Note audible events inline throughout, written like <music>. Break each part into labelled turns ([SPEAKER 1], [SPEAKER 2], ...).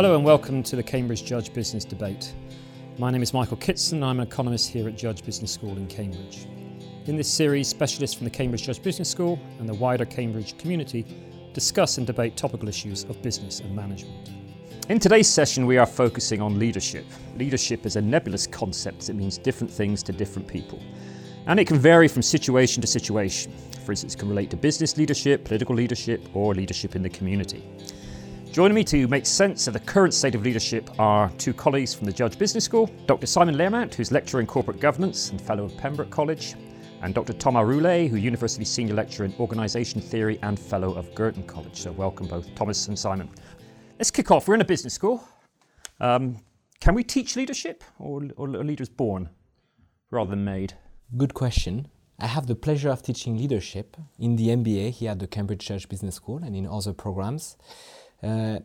[SPEAKER 1] Hello and welcome to the Cambridge Judge Business Debate. My name is Michael Kitson, I'm an economist here at Judge Business School in Cambridge. In this series, specialists from the Cambridge Judge Business School and the wider Cambridge community discuss and debate topical issues of business and management. In today's session, we are focusing on leadership. Leadership is a nebulous concept that means different things to different people. And it can vary from situation to situation. For instance, it can relate to business leadership, political leadership, or leadership in the community. Joining me to make sense of the current state of leadership are two colleagues from the Judge Business School Dr. Simon Learmount, who's lecturer in corporate governance and fellow of Pembroke College, and Dr. Thomas Roulet, who University Senior Lecturer in Organisation Theory and Fellow of Girton College. So, welcome both Thomas and Simon. Let's kick off. We're in a business school. Um, can we teach leadership, or, or are leaders born rather than made?
[SPEAKER 2] Good question. I have the pleasure of teaching leadership in the MBA here at the Cambridge Judge Business School and in other programs. Uh,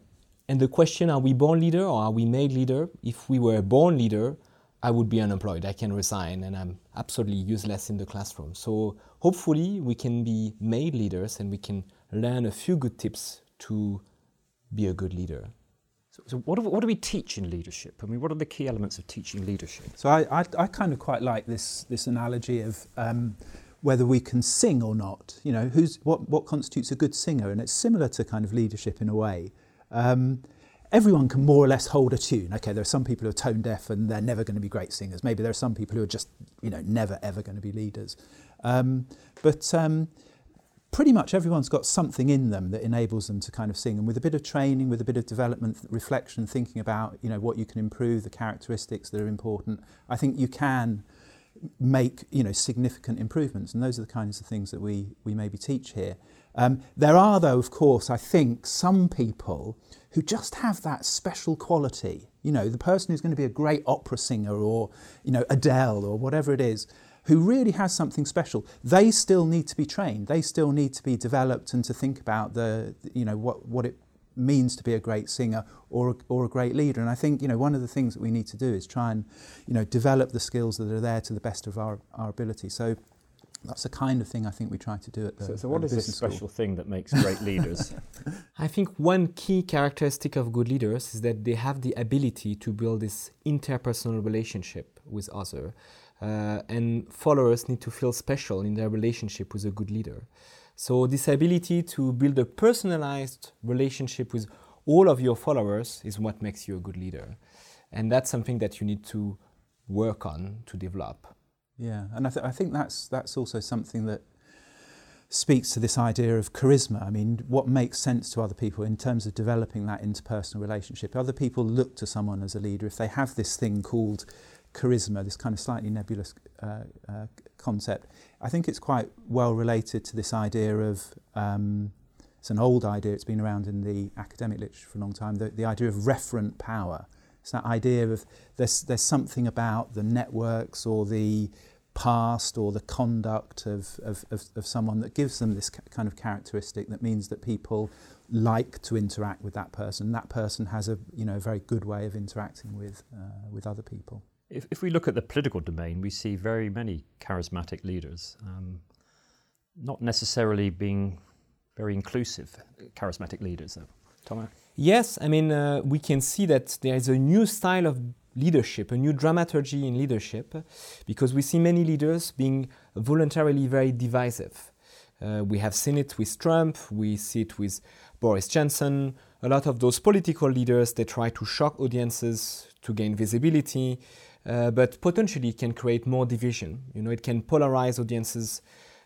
[SPEAKER 2] and the question, are we born leader or are we made leader? If we were a born leader, I would be unemployed. I can resign and I'm absolutely useless in the classroom. So hopefully we can be made leaders and we can learn a few good tips to be a good leader.
[SPEAKER 1] So, so what, do, what, do, we teach in leadership? I mean, what are the key elements of teaching leadership?
[SPEAKER 3] So I, I, I kind of quite like this, this analogy of um, whether we can sing or not. You know, who's what what constitutes a good singer, and it's similar to kind of leadership in a way. Um, everyone can more or less hold a tune. Okay, there are some people who are tone deaf and they're never going to be great singers. Maybe there are some people who are just you know never ever going to be leaders. Um, but um, pretty much everyone's got something in them that enables them to kind of sing. And with a bit of training, with a bit of development, reflection, thinking about you know what you can improve, the characteristics that are important, I think you can make you know significant improvements and those are the kinds of things that we we maybe teach here. Um, there are though of course I think some people who just have that special quality. You know the person who's going to be a great opera singer or you know Adele or whatever it is who really has something special. They still need to be trained. They still need to be developed and to think about the you know what what it means to be a great singer or a, or a great leader. And I think you know one of the things that we need to do is try and you know develop the skills that are there to the best of our, our ability. So that's the kind of thing I think we try to do at the.
[SPEAKER 1] So, so what is this special school? thing that makes great leaders? <laughs>
[SPEAKER 2] I think one key characteristic of good leaders is that they have the ability to build this interpersonal relationship with other, uh, and followers need to feel special in their relationship with a good leader. So this ability to build a personalized relationship with all of your followers is what makes you a good leader. And that's something that you need to work on to develop.
[SPEAKER 3] Yeah, and I, th- I think that's that's also something that speaks to this idea of charisma. I mean, what makes sense to other people in terms of developing that interpersonal relationship. Other people look to someone as a leader if they have this thing called charisma, this kind of slightly nebulous uh, uh, concept. I think it's quite well related to this idea of, um, it's an old idea, it's been around in the academic literature for a long time, the, the idea of referent power. It's that idea of there's, there's something about the networks or the past or the conduct of, of, of, of someone that gives them this kind of characteristic that means that people like to interact with that person. That person has a you know, very good way of interacting with, uh, with other people.
[SPEAKER 1] If, if we look at the political domain, we see very many charismatic leaders, um, not necessarily being very inclusive, charismatic leaders, though. Thomas?
[SPEAKER 2] Yes, I mean, uh, we can see that there is a new style of leadership, a new dramaturgy in leadership, because we see many leaders being voluntarily very divisive. Uh, we have seen it with Trump, we see it with Boris Johnson. A lot of those political leaders, they try to shock audiences to gain visibility, uh, but potentially can create more division. You know, it can polarize audiences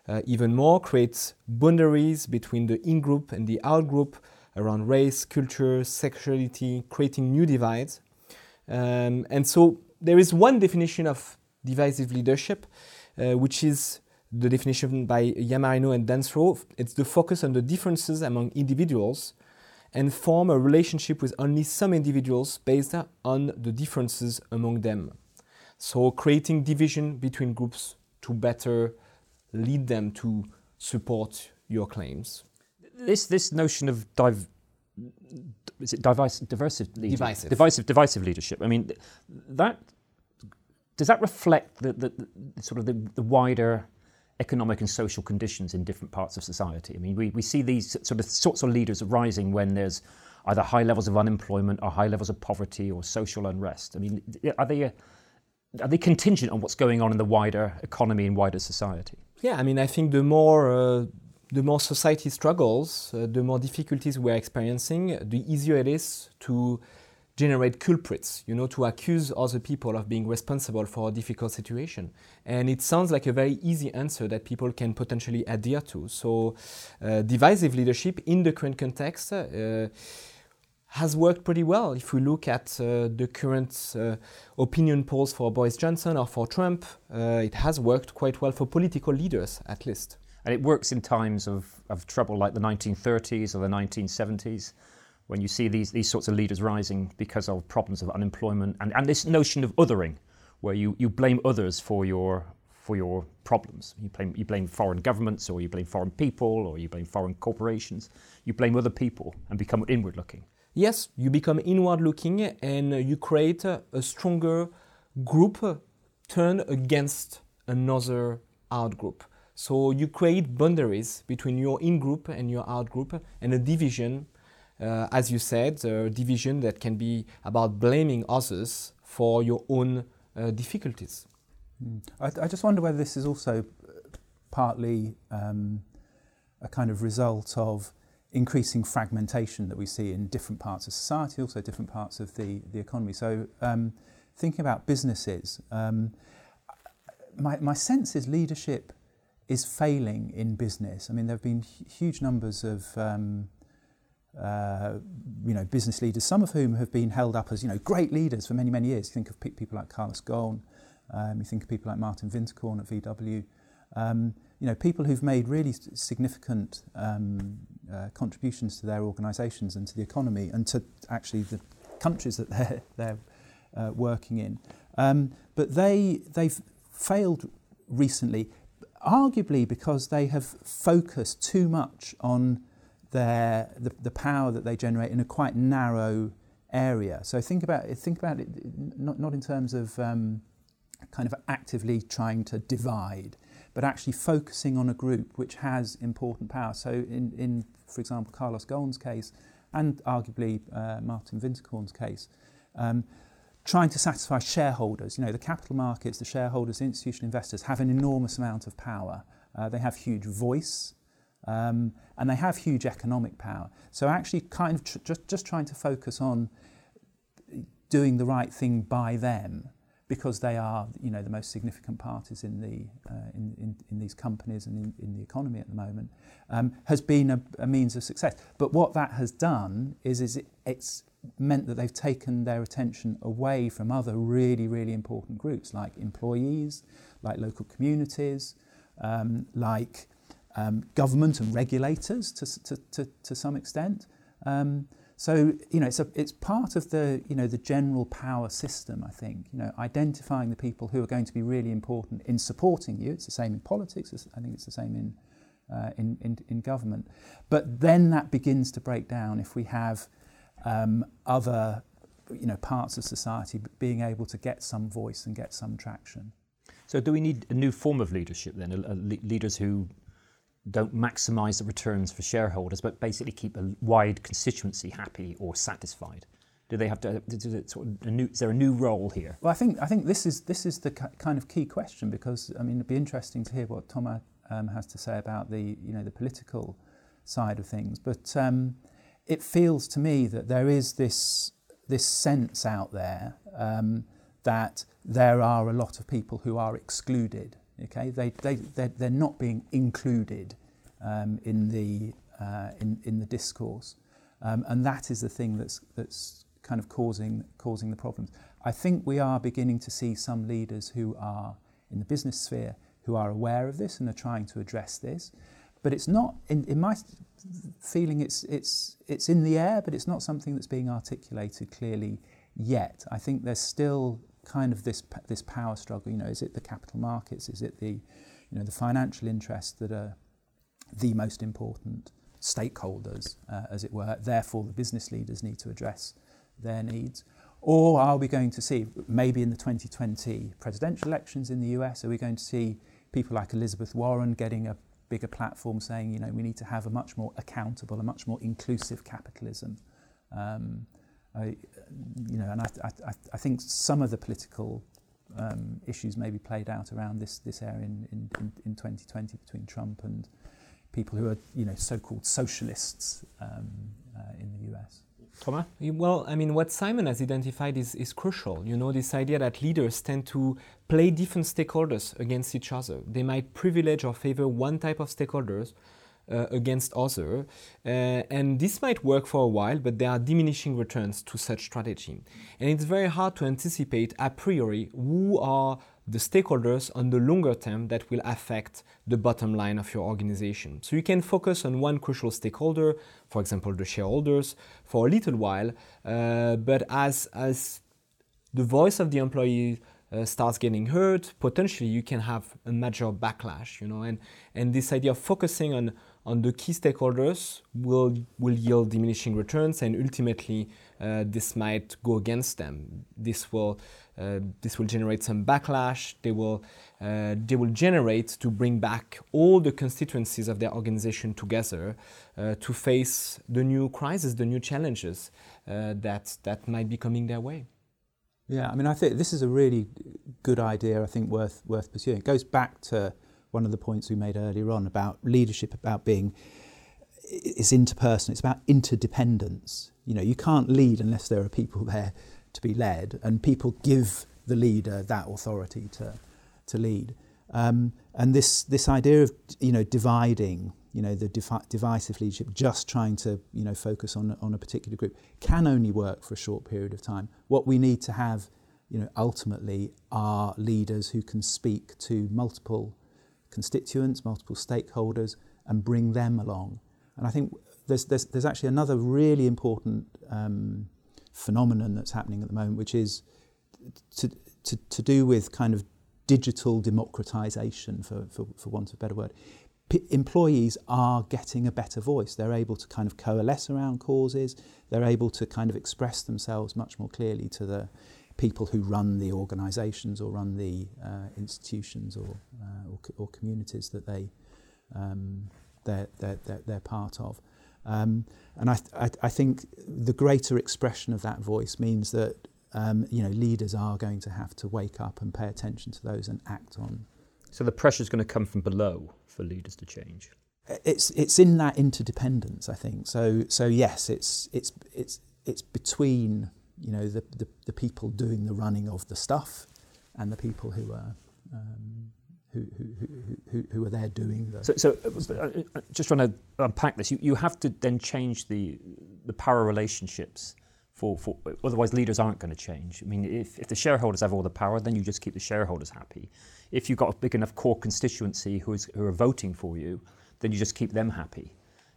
[SPEAKER 2] uh, even more, create boundaries between the in-group and the out-group around race, culture, sexuality, creating new divides. Um, and so there is one definition of divisive leadership, uh, which is the definition by Yammarino and Dansereau. It's the focus on the differences among individuals and form a relationship with only some individuals based on the differences among them. So creating division between groups to better lead them to support your claims.
[SPEAKER 1] This this notion of div, is it divisive, divisive,
[SPEAKER 2] divisive,
[SPEAKER 1] divisive, divisive leadership. I mean, that does that reflect the, the, the sort of the, the, wider economic and social conditions in different parts of society? I mean, we, we see these sort of sorts of leaders arising when there's either high levels of unemployment or high levels of poverty or social unrest? I mean, are they, uh, are they contingent on what's going on in the wider economy and wider society?
[SPEAKER 2] Yeah, I mean, I think the more uh, the more society struggles, uh, the more difficulties we're experiencing, the easier it is to generate culprits, you know, to accuse other people of being responsible for a difficult situation. And it sounds like a very easy answer that people can potentially adhere to. So, uh, divisive leadership in the current context uh, has worked pretty well. If we look at uh, the current uh, opinion polls for Boris Johnson or for Trump, uh, it has worked quite well for political leaders, at least.
[SPEAKER 1] And it works in times of, of trouble like the 1930s or the 1970s when you see these, these sorts of leaders rising because of problems of unemployment and, and this notion of othering, where you, you blame others for your, for your problems. You blame, you blame foreign governments or you blame foreign people or you blame foreign corporations. You blame other people and become inward looking.
[SPEAKER 2] Yes, you become inward looking and you create a, stronger group turned against another out group. So you create boundaries between your in group and your out group and a division uh, as you said, a division that can be about blaming others for your own uh, difficulties.
[SPEAKER 3] Mm. I, I, just wonder whether this is also partly um, a kind of result of increasing fragmentation that we see in different parts of society, also different parts of the, the economy. So, um, thinking about businesses, um, my, my sense is leadership is failing in business. I mean, there have been huge numbers of um, uh, you know, business leaders, some of whom have been held up as, you know, great leaders for many, many years. You think of people like Carlos Ghosn, um, you think of people like Martin Winterkorn at VW, um, you know, people who've made really significant um, uh, contributions to their organisations and to the economy and to actually the countries that <laughs> they're, they're uh, working in. Um, but they, they've failed recently, arguably because they have focused too much on their, the, the power that they generate in a quite narrow area. So think about it, think about it not, not in terms of um, kind of actively trying to divide, but actually focusing on a group which has important power. So in, in for example, Carlos Ghosn's case, and arguably uh, Martin Winterkorn's case, um, trying to satisfy shareholders. You know, the capital markets, the shareholders, the institutional investors have an enormous amount of power. Uh, they have huge voice. Um, and they have huge economic power. So actually, kind of tr- just just trying to focus on doing the right thing by them because they are, you know, the most significant parties in the uh, in, in, in these companies and in, in the economy at the moment, um, has been a, a means of success. But what that has done is is it, it's meant that they've taken their attention away from other really really important groups like employees, like local communities, um, like um, government and regulators to, to, to, to some extent. Um, so you know, it's a, it's part of the you know the general power system. I think you know identifying the people who are going to be really important in supporting you. It's the same in politics. I think it's the same in uh, in, in, in government. But then that begins to break down if we have um, other you know parts of society being able to get some voice and get some traction.
[SPEAKER 1] So do we need a new form of leadership then? A, a leaders who don't maximise the returns for shareholders, but basically keep a wide constituency happy or satisfied? Do they have to? Is there a new role here?
[SPEAKER 3] Well, I think I think this is this is the kind of key question because I mean it'd be interesting to hear what Thomas um, has to say about the you know the political side of things, but um, it feels to me that there is this this sense out there um, that there are a lot of people who are excluded Okay, they, they, they're, they're not being included um, in, the, uh, in, in the discourse. Um, and that is the thing that's, that's kind of causing, causing the problems. I think we are beginning to see some leaders who are in the business sphere who are aware of this and are trying to address this. But it's not, in, in my feeling, it's, it's, it's in the air, but it's not something that's being articulated clearly yet. I think there's still kind of this this power struggle. You know, is it the capital markets? Is it the you know the financial interests that are the most important stakeholders, uh, as it were? Therefore, the business leaders need to address their needs. Or are we going to see, maybe in the 2020 presidential elections in the US, are we going to see people like Elizabeth Warren getting a bigger platform saying, you know, we need to have a much more accountable, a much more inclusive capitalism Um, I, you know, and I, I, I think some of the political um, issues maybe played out around this this area in, in, in 2020 between Trump and people who are you know so-called socialists um, uh, in the US.
[SPEAKER 1] Thomas?
[SPEAKER 2] Well, I mean, what Simon has identified is, is crucial. You know, this idea that leaders tend to play different stakeholders against each other. They might privilege or favor one type of stakeholders against other. Uh, and this might work for a while, but there are diminishing returns to such strategy. And it's very hard to anticipate a priori who are the stakeholders on the longer term that will affect the bottom line of your organization. So you can focus on one crucial stakeholder, for example, the shareholders, for a little while, uh, but as, as the voice of the employee uh, starts getting heard, potentially you can have a major backlash, you know, and, and this idea of focusing on on the key stakeholders will, will yield diminishing returns and ultimately uh, this might go against them. This will, uh, this will generate some backlash. They will, uh, they will generate to bring back all the constituencies of their organization together uh, to face the new crisis, the new challenges uh, that, that might be coming their way.
[SPEAKER 3] Yeah, I mean, I think this is a really good idea, I think worth, worth pursuing. It goes back to one of the points we made earlier on about leadership, about being it's interpersonal, it's about interdependence. You know, you can't lead unless there are people there to be led, and people give the leader that authority to to lead. Um, and this this idea of you know dividing, you know, the defi- divisive leadership, just trying to you know focus on on a particular group, can only work for a short period of time. What we need to have, you know, ultimately are leaders who can speak to multiple constituents, multiple stakeholders, and bring them along. And I think there's, there's, there's actually another really important um, phenomenon that's happening at the moment, which is to, to, to do with kind of digital democratization, for, for, for want of a better word. P- employees are getting a better voice. They're able to kind of coalesce around causes. They're able to kind of express themselves much more clearly to the, people who run the organisations or run the uh, institutions or, uh, or, or communities that they um, they're, they're, they're, they're part of. Um, and I, th- I, I think the greater expression of that voice means that um, you know leaders are going to have to wake up and pay attention to those and act on.
[SPEAKER 1] So the pressure is going to come from below for leaders to change.
[SPEAKER 3] It's it's in that interdependence, I think. So so yes, it's it's it's it's between you know, the, the, the people doing the running of the stuff and the people who are um, who, who, who, who, are there doing the.
[SPEAKER 1] So, so uh, uh, just trying to unpack this, you, you have to then change the the power relationships. For, for otherwise, leaders aren't going to change. I mean, if, if the shareholders have all the power, then you just keep the shareholders happy. If you've got a big enough core constituency who, is, who are voting for you, then you just keep them happy.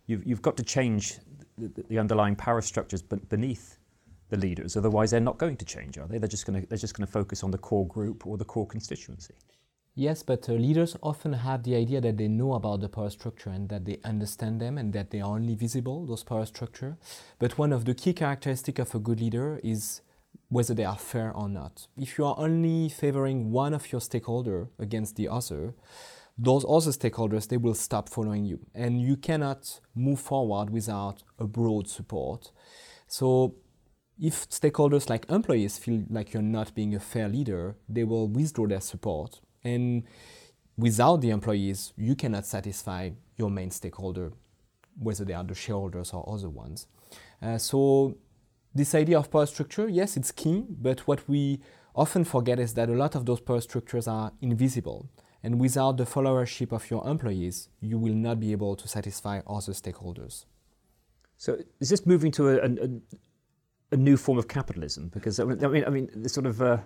[SPEAKER 1] You've, you've got to change the, the underlying power structures beneath the leaders. Otherwise, they're not going to change, are they? They're just going to, they're just going to focus on the core group or the core constituency.
[SPEAKER 2] Yes, but uh, leaders often have the idea that they know about the power structure and that they understand them and that they are only visible, those power structure. But one of the key characteristics of a good leader is whether they are fair or not. If you are only favoring one of your stakeholder against the other, those other stakeholders they will stop following you and you cannot move forward without a broad support. So if stakeholders like employees feel like you're not being a fair leader, they will withdraw their support. And without the employees, you cannot satisfy your main stakeholder, whether they are the shareholders or other ones. Uh, so, this idea of power structure, yes, it's key, but what we often forget is that a lot of those power structures are invisible. And without the followership of your employees, you will not be able to satisfy other stakeholders.
[SPEAKER 1] So, is this moving to a, a, a new form of capitalism because I mean, I mean, the sort of uh,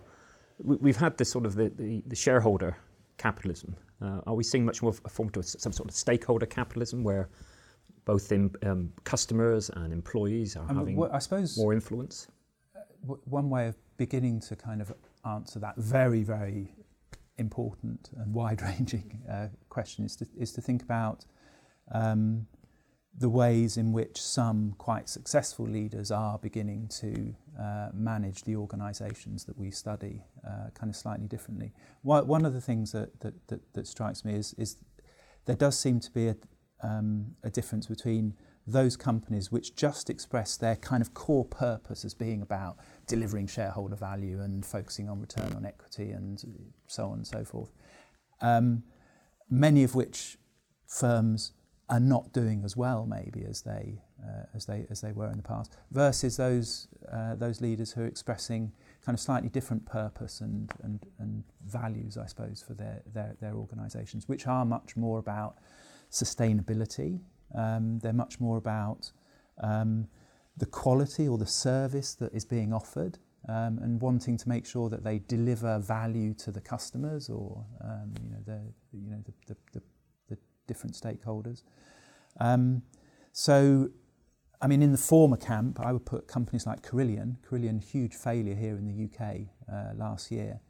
[SPEAKER 1] we, have had this sort of the, the, the shareholder capitalism. Uh, are we seeing much more of a form to some sort of stakeholder capitalism where both in, um, customers and employees are having I suppose more influence?
[SPEAKER 3] Uh, one way of beginning to kind of answer that very, very important and wide-ranging uh, question is to, is to think about um, the ways in which some quite successful leaders are beginning to uh, manage the organisations that we study uh, kind of slightly differently. One of the things that, that, that, that strikes me is, is there does seem to be a, um, a difference between those companies which just express their kind of core purpose as being about delivering shareholder value and focusing on return on equity and so on and so forth. Um, many of which firms are not doing as well maybe as they uh, as they as they were in the past versus those uh, those leaders who are expressing kind of slightly different purpose and and, and values I suppose for their their, their organisations which are much more about sustainability. Um, they're much more about um, the quality or the service that is being offered um, and wanting to make sure that they deliver value to the customers or um, you know the you know the, the, the, the different stakeholders. Um, so, I mean, in the former camp, I would put companies like Carillion. Carillion, huge failure here in the UK uh, last year,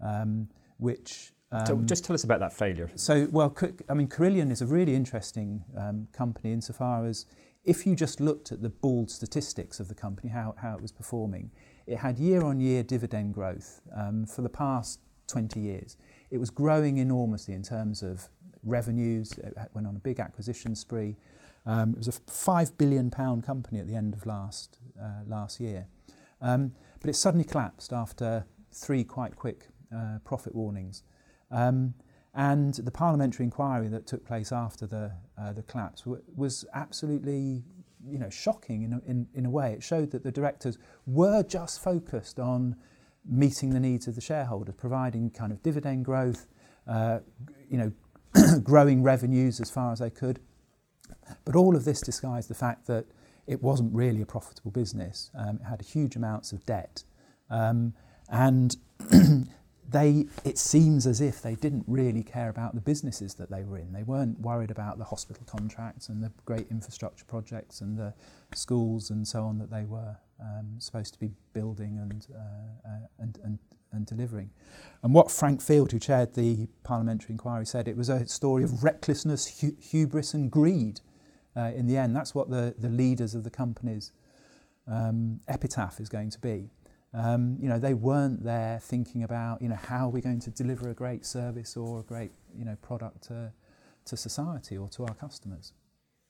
[SPEAKER 3] um, which
[SPEAKER 1] um, just tell us about that failure.
[SPEAKER 3] So, well, I mean, Carillion is a really interesting um, company insofar as if you just looked at the bald statistics of the company, how, how it was performing, it had year on year dividend growth um, for the past 20 years. It was growing enormously in terms of revenues, it went on a big acquisition spree. Um, it was a £5 billion company at the end of last, uh, last year. Um, but it suddenly collapsed after three quite quick uh, profit warnings. Um, and the parliamentary inquiry that took place after the, uh, the collapse w- was absolutely you know, shocking in a, in, in a way. It showed that the directors were just focused on meeting the needs of the shareholders, providing kind of dividend growth, uh, you know, <clears throat> growing revenues as far as they could. But all of this disguised the fact that it wasn't really a profitable business. Um, it had huge amounts of debt. Um, and <clears throat> they, it seems as if they didn't really care about the businesses that they were in. They weren't worried about the hospital contracts and the great infrastructure projects and the schools and so on that they were um, supposed to be building and, uh, uh, and, and, and delivering. And what Frank Field, who chaired the parliamentary inquiry, said, it was a story of recklessness, hu- hubris and greed uh, in the end. That's what the, the leaders of the company's um, epitaph is going to be. Um, you know, they weren't there thinking about, you know, how are we going to deliver a great service or a great, you know, product to, to society or to our customers.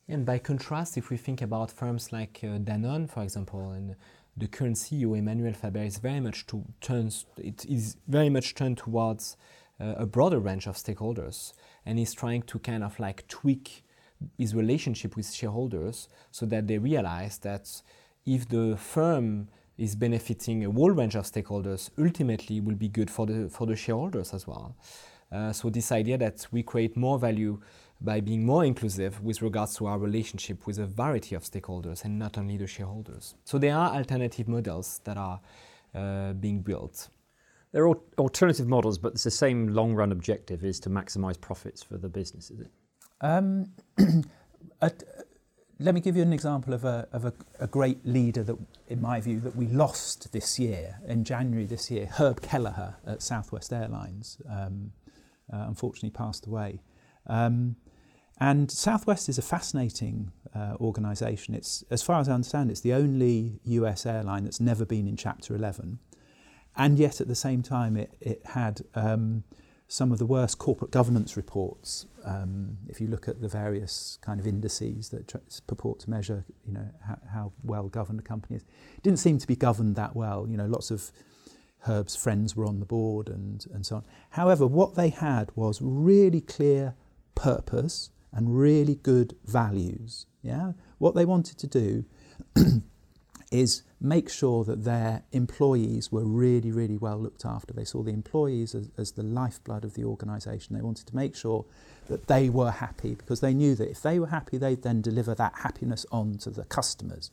[SPEAKER 2] And by contrast, if we think about firms like uh, Danone, for example, and the current CEO Emmanuel Faber is very much to turns it is very much turned towards uh, a broader range of stakeholders, and he's trying to kind of like tweak his relationship with shareholders so that they realize that if the firm is benefiting a whole range of stakeholders ultimately will be good for the for the shareholders as well. Uh, so this idea that we create more value by being more inclusive with regards to our relationship with a variety of stakeholders and not only the shareholders. So there are alternative models that are uh, being built.
[SPEAKER 1] There are alternative models, but it's the same long run objective is to maximize profits for the business, is it? Um, <clears throat>
[SPEAKER 3] let me give you an example of a, of a, a, great leader that, in my view, that we lost this year, in January this year. Herb Kelleher at Southwest Airlines, um, uh, unfortunately passed away. Um, and Southwest is a fascinating uh, organisation. It's, as far as I understand, it's the only US airline that's never been in Chapter 11. And yet, at the same time, it, it had um, some of the worst corporate governance reports. Um, if you look at the various kind of indices that purport to measure, you know, how, how well governed a company is, it didn't seem to be governed that well. You know, lots of Herb's friends were on the board and, and so on. However, what they had was really clear purpose and really good values. Yeah, what they wanted to do <clears throat> is make sure that their employees were really, really well looked after. They saw the employees as, as the lifeblood of the organisation. They wanted to make sure that they were happy because they knew that if they were happy, they'd then deliver that happiness on to the customers.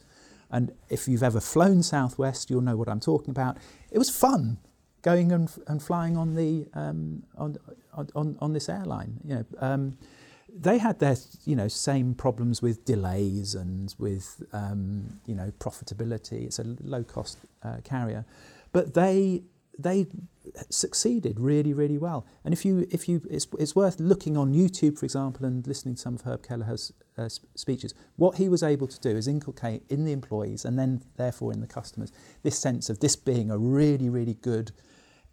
[SPEAKER 3] And if you've ever flown Southwest, you'll know what I'm talking about. It was fun going and, and flying on, the, um, on, on, on this airline. You know, um, they had their you know same problems with delays and with um, you know profitability. It's a low cost uh, carrier, but they they succeeded really really well. And if you if you it's, it's worth looking on YouTube for example and listening to some of Herb Kelleher's uh, speeches. What he was able to do is inculcate in the employees and then therefore in the customers this sense of this being a really really good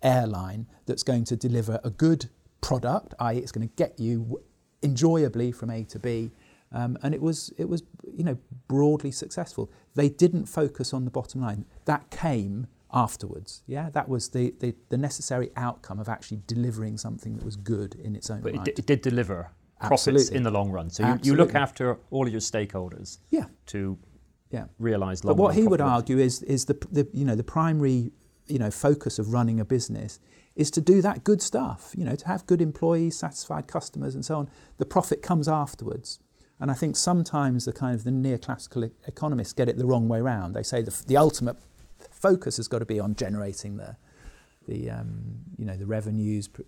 [SPEAKER 3] airline that's going to deliver a good product, i.e., it's going to get you enjoyably from A to B Um, and it was, it was, you know, broadly successful. They didn't focus on the bottom line. That came afterwards. Yeah, that was the, the, the necessary outcome of actually delivering something that was good in its own
[SPEAKER 1] but
[SPEAKER 3] right.
[SPEAKER 1] It, d- it did deliver profits
[SPEAKER 3] Absolutely.
[SPEAKER 1] in the long run. So you, you look after all of your stakeholders
[SPEAKER 3] yeah.
[SPEAKER 1] to
[SPEAKER 3] yeah.
[SPEAKER 1] realise
[SPEAKER 3] But what he would argue is, is the, the, you know, the primary you know, focus of running a business is to do that good stuff, you know, to have good employees, satisfied customers and so on. The profit comes afterwards. And I think sometimes the kind of the neoclassical economists get it the wrong way round. They say the, the ultimate focus has got to be on generating the, the um, you know, the revenues, pr-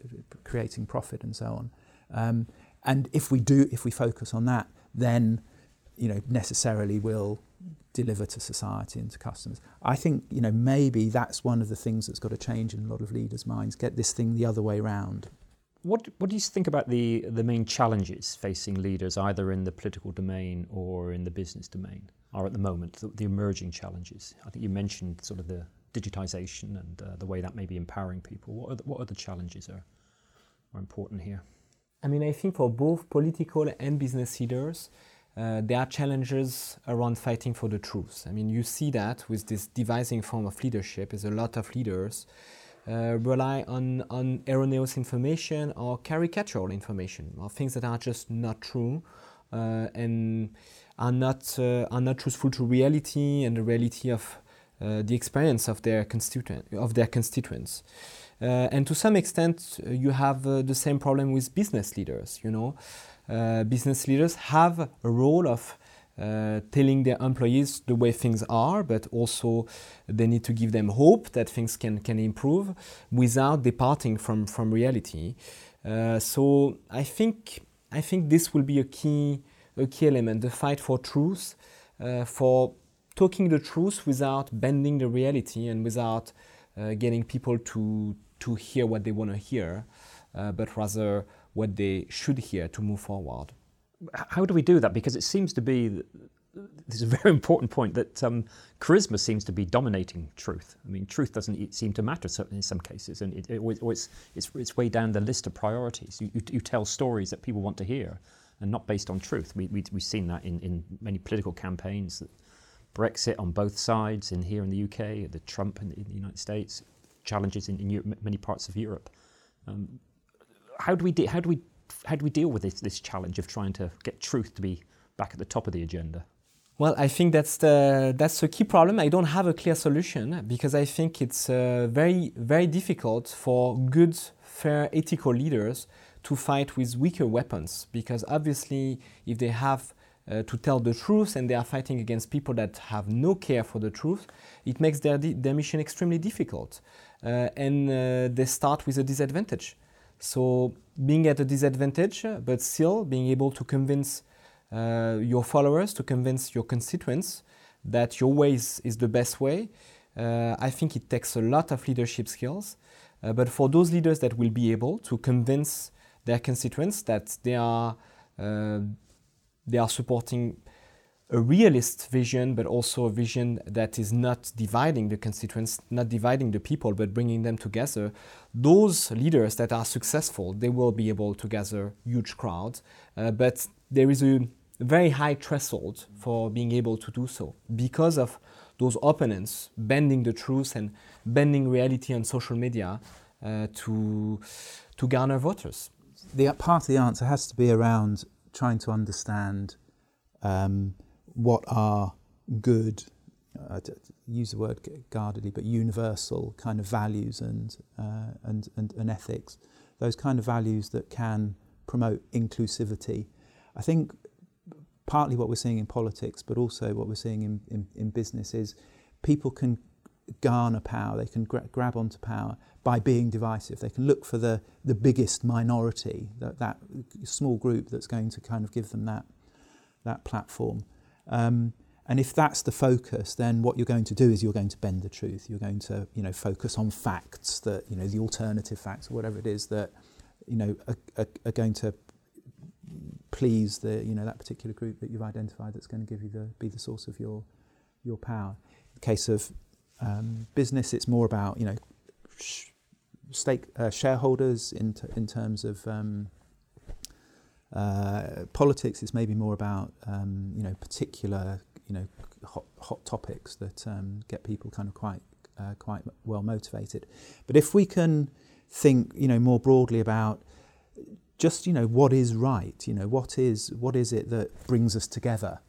[SPEAKER 3] creating profit and so on. Um, and if we do, if we focus on that, then, you know, necessarily we'll deliver to society and to customers. I think, you know, maybe that's one of the things that's got to change in a lot of leaders' minds, get this thing the other way round.
[SPEAKER 1] What, what do you think about the, the main challenges facing leaders, either in the political domain or in the business domain, are at the moment, the, the emerging challenges? I think you mentioned sort of the digitization and uh, the way that may be empowering people. What, are the, what other challenges are, are important here?
[SPEAKER 2] I mean, I think for both political and business leaders, uh, there are challenges around fighting for the truth. I mean, you see that with this devising form of leadership, is a lot of leaders uh, rely on, on erroneous information or caricatural information, or things that are just not true uh, and are not, uh, are not truthful to reality and the reality of uh, the experience of their, constituent, of their constituents. Uh, and to some extent, you have the same problem with business leaders. You know, business leaders have a role of uh, telling their employees the way things are, but also they need to give them hope that things can, can improve without departing from, from reality. Uh, so I think I think this will be a key a key element: the fight for truth, uh, for talking the truth without bending the reality and without uh, getting people to to hear what they want to hear, uh, but rather what they should hear to move forward.
[SPEAKER 1] How do we do that? Because it seems to be, th- this is a <laughs> very important point, that um, charisma seems to be dominating truth. I mean, truth doesn't seem to matter in some cases, and it, it, always- always- it's, it's way down the list of priorities. You, you, you tell stories that people want to hear and not based on truth. We, we, we've seen that in, in many political campaigns. Brexit on both sides, in here in the UK, the Trump in the, in the United States, challenges in, in Europe, many parts of Europe. Um, how do we de- how do we how do we deal with this, this challenge of trying to get truth to be back at the top of the agenda?
[SPEAKER 2] Well, I think that's the that's a key problem. I don't have a clear solution because I think it's uh, very very difficult for good, fair, ethical leaders to fight with weaker weapons. Because obviously, if they have uh, to tell the truth and they are fighting against people that have no care for the truth, it makes their di- their mission extremely difficult, uh, and uh, they start with a disadvantage. So being at a disadvantage, but still being able to convince uh, your followers, to convince your constituents that your way is, is the best way. Uh, I think it takes a lot of leadership skills. Uh, but for those leaders that will be able to convince their constituents that they are, uh, they are supporting a realist vision, but also a vision that is not dividing the constituents, not dividing the people, but bringing them together. Those leaders that are successful, they will be able to gather huge crowds. Uh, but there is a very high threshold for being able to do so because of those opponents bending the truth and bending reality on social media uh, to, to garner voters.
[SPEAKER 3] The part of the answer has to be around trying to understand um, what are good, uh, use the word guardedly, but universal kind of values and, uh, and, and, and ethics, those kind of values that can promote inclusivity. I think partly what we're seeing in politics, but also what we're seeing in, in, in business is people can garner power, they can gra- grab onto power by being divisive. They can look for the, the biggest minority, that, that small group that's going to kind of give them that, that platform. Um, and if that's the focus, then what you're going to do is you're going to bend the truth. You're going to, you know, focus on facts that, you know, the alternative facts or whatever it is that, you know, are, are, are going to please the, you know, that particular group that you've identified that's going to give you the, be the source of your, your power. In the case of um, business, it's more about, you know, sh- stake uh, shareholders in, t- in terms of um, Uh, politics is maybe more about um, you know particular you know hot, hot topics that um, get people kind of quite uh, quite well motivated. But if we can think you know more broadly about just you know what is right, you know what is what is it that brings us together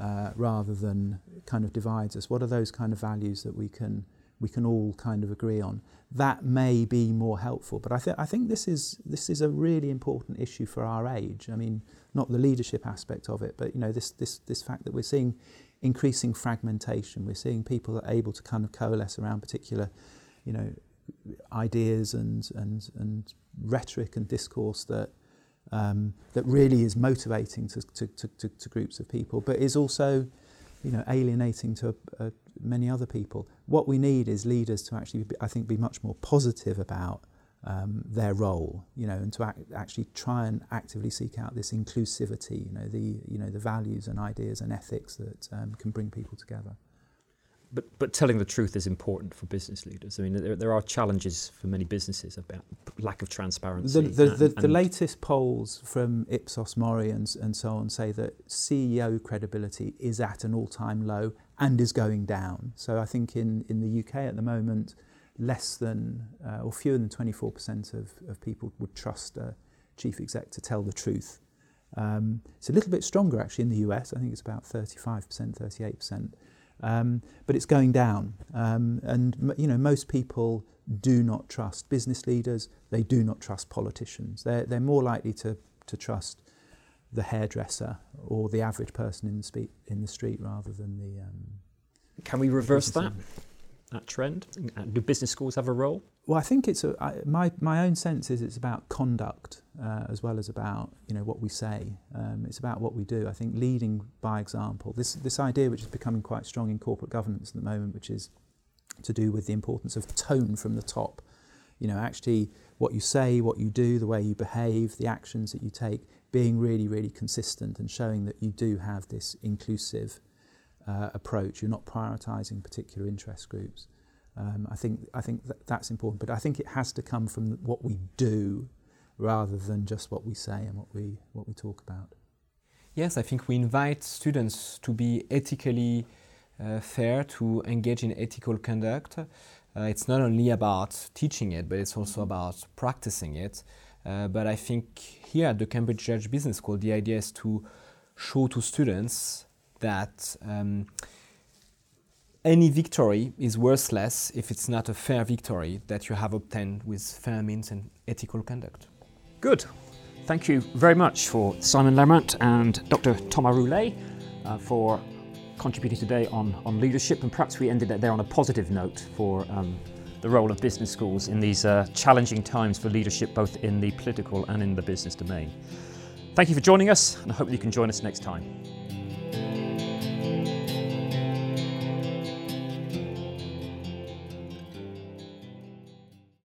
[SPEAKER 3] uh, rather than kind of divides us. What are those kind of values that we can we can all kind of agree on? That may be more helpful. But I think I think this is this is a really important issue for our age. I mean, not the leadership aspect of it, but you know this this this fact that we're seeing increasing fragmentation. We're seeing people that are able to kind of coalesce around particular, you know, ideas and and and rhetoric and discourse that um, that really is motivating to, to, to, to, groups of people, but is also, you know, alienating to uh, many other people. What we need is leaders to actually, be, I think, be much more positive about um, their role, you know, and to act, actually try and actively seek out this inclusivity, you know, the you know the values and ideas and ethics that um, can bring people together.
[SPEAKER 1] But, but telling the truth is important for business leaders. I mean, there, there are challenges for many businesses about lack of transparency.
[SPEAKER 3] The, the, the, and, latest polls from Ipsos Mori and, and so on say that CEO credibility is at an all time low and is going down. So I think in, in the UK at the moment, less than uh, or fewer than 24% of, of people would trust a chief exec to tell the truth. Um, it's a little bit stronger actually in the US. I think it's about 35%, 38%. Um, but it's going down. Um, and you know, most people do not trust business leaders. They do not trust politicians. They're, they're more likely to, to trust the hairdresser or the average person in the, spe- in the street rather than the. Um,
[SPEAKER 1] Can we reverse that? That trend? Do business schools have a role?
[SPEAKER 3] Well, I think it's a, I, my my own sense is it's about conduct uh, as well as about you know what we say. Um, it's about what we do. I think leading by example. This this idea which is becoming quite strong in corporate governance at the moment, which is to do with the importance of tone from the top. You know, actually, what you say, what you do, the way you behave, the actions that you take, being really, really consistent and showing that you do have this inclusive uh, approach. You're not prioritising particular interest groups. Um, I think I think that that's important, but I think it has to come from what we do rather than just what we say and what we what we talk about.
[SPEAKER 2] Yes, I think we invite students to be ethically uh, fair, to engage in ethical conduct. Uh, it's not only about teaching it, but it's also mm-hmm. about practicing it. Uh, but I think here at the Cambridge Judge Business School, the idea is to show to students that um, any victory is worthless if it's not a fair victory that you have obtained with fair means and ethical conduct.
[SPEAKER 1] Good. Thank you very much for Simon Learmount and Dr. Thomas Roulet uh, for contributing today on, on leadership. And perhaps we ended there on a positive note for um, the role of business schools in these uh, challenging times for leadership, both in the political and in the business domain. Thank you for joining us, and I hope you can join us next time.